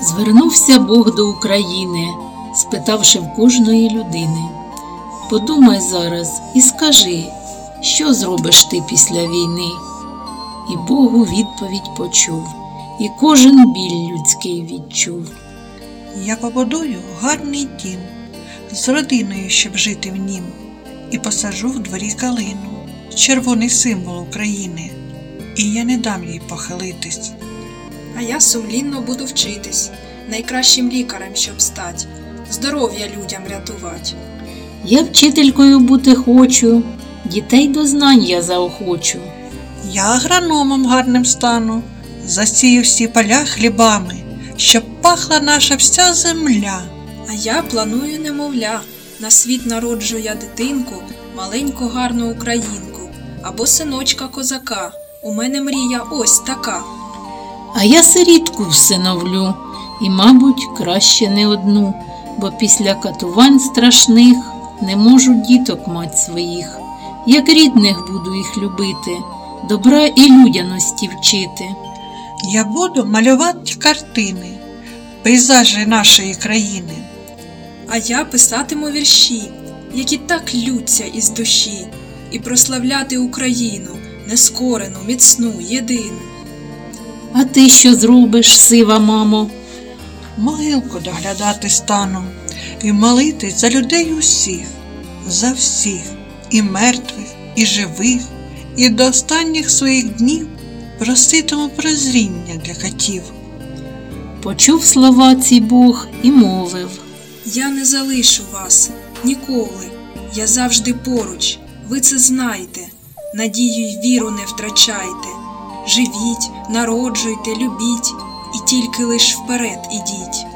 Звернувся Бог до України, спитавши в кожної людини. Подумай зараз і скажи, що зробиш ти після війни? І Богу відповідь почув, і кожен біль людський відчув. Я побудую гарний дім з родиною, щоб жити в нім, і посаджу в дворі калину, червоний символ України, і я не дам їй похилитись. А я сумлінно буду вчитись, найкращим лікарем, щоб стать, здоров'я людям рятувати. Я вчителькою бути хочу, дітей до знань я заохочу. Я агрономом гарним стану, засію всі поля хлібами, щоб пахла наша вся земля. А я планую немовля, на світ народжу я дитинку, маленьку гарну українку, або синочка козака. У мене мрія ось така. А я сирітку всиновлю, і, мабуть, краще не одну, бо після катувань страшних не можу діток мать своїх, як рідних буду їх любити, добра і людяності вчити. Я буду малювати картини, пейзажі нашої країни. А я писатиму вірші, які так лються із душі, і прославляти Україну, нескорену, міцну, єдину. А ти що зробиш, сива мамо? Могилку доглядати стану і молитись за людей усіх, за всіх, і мертвих, і живих, і до останніх своїх днів проситиму прозріння для катів. Почув слова ці Бог і мовив. Я не залишу вас ніколи. Я завжди поруч, ви це знаєте, Надію й віру не втрачайте. Живіть, народжуйте, любіть, і тільки лиш вперед ідіть.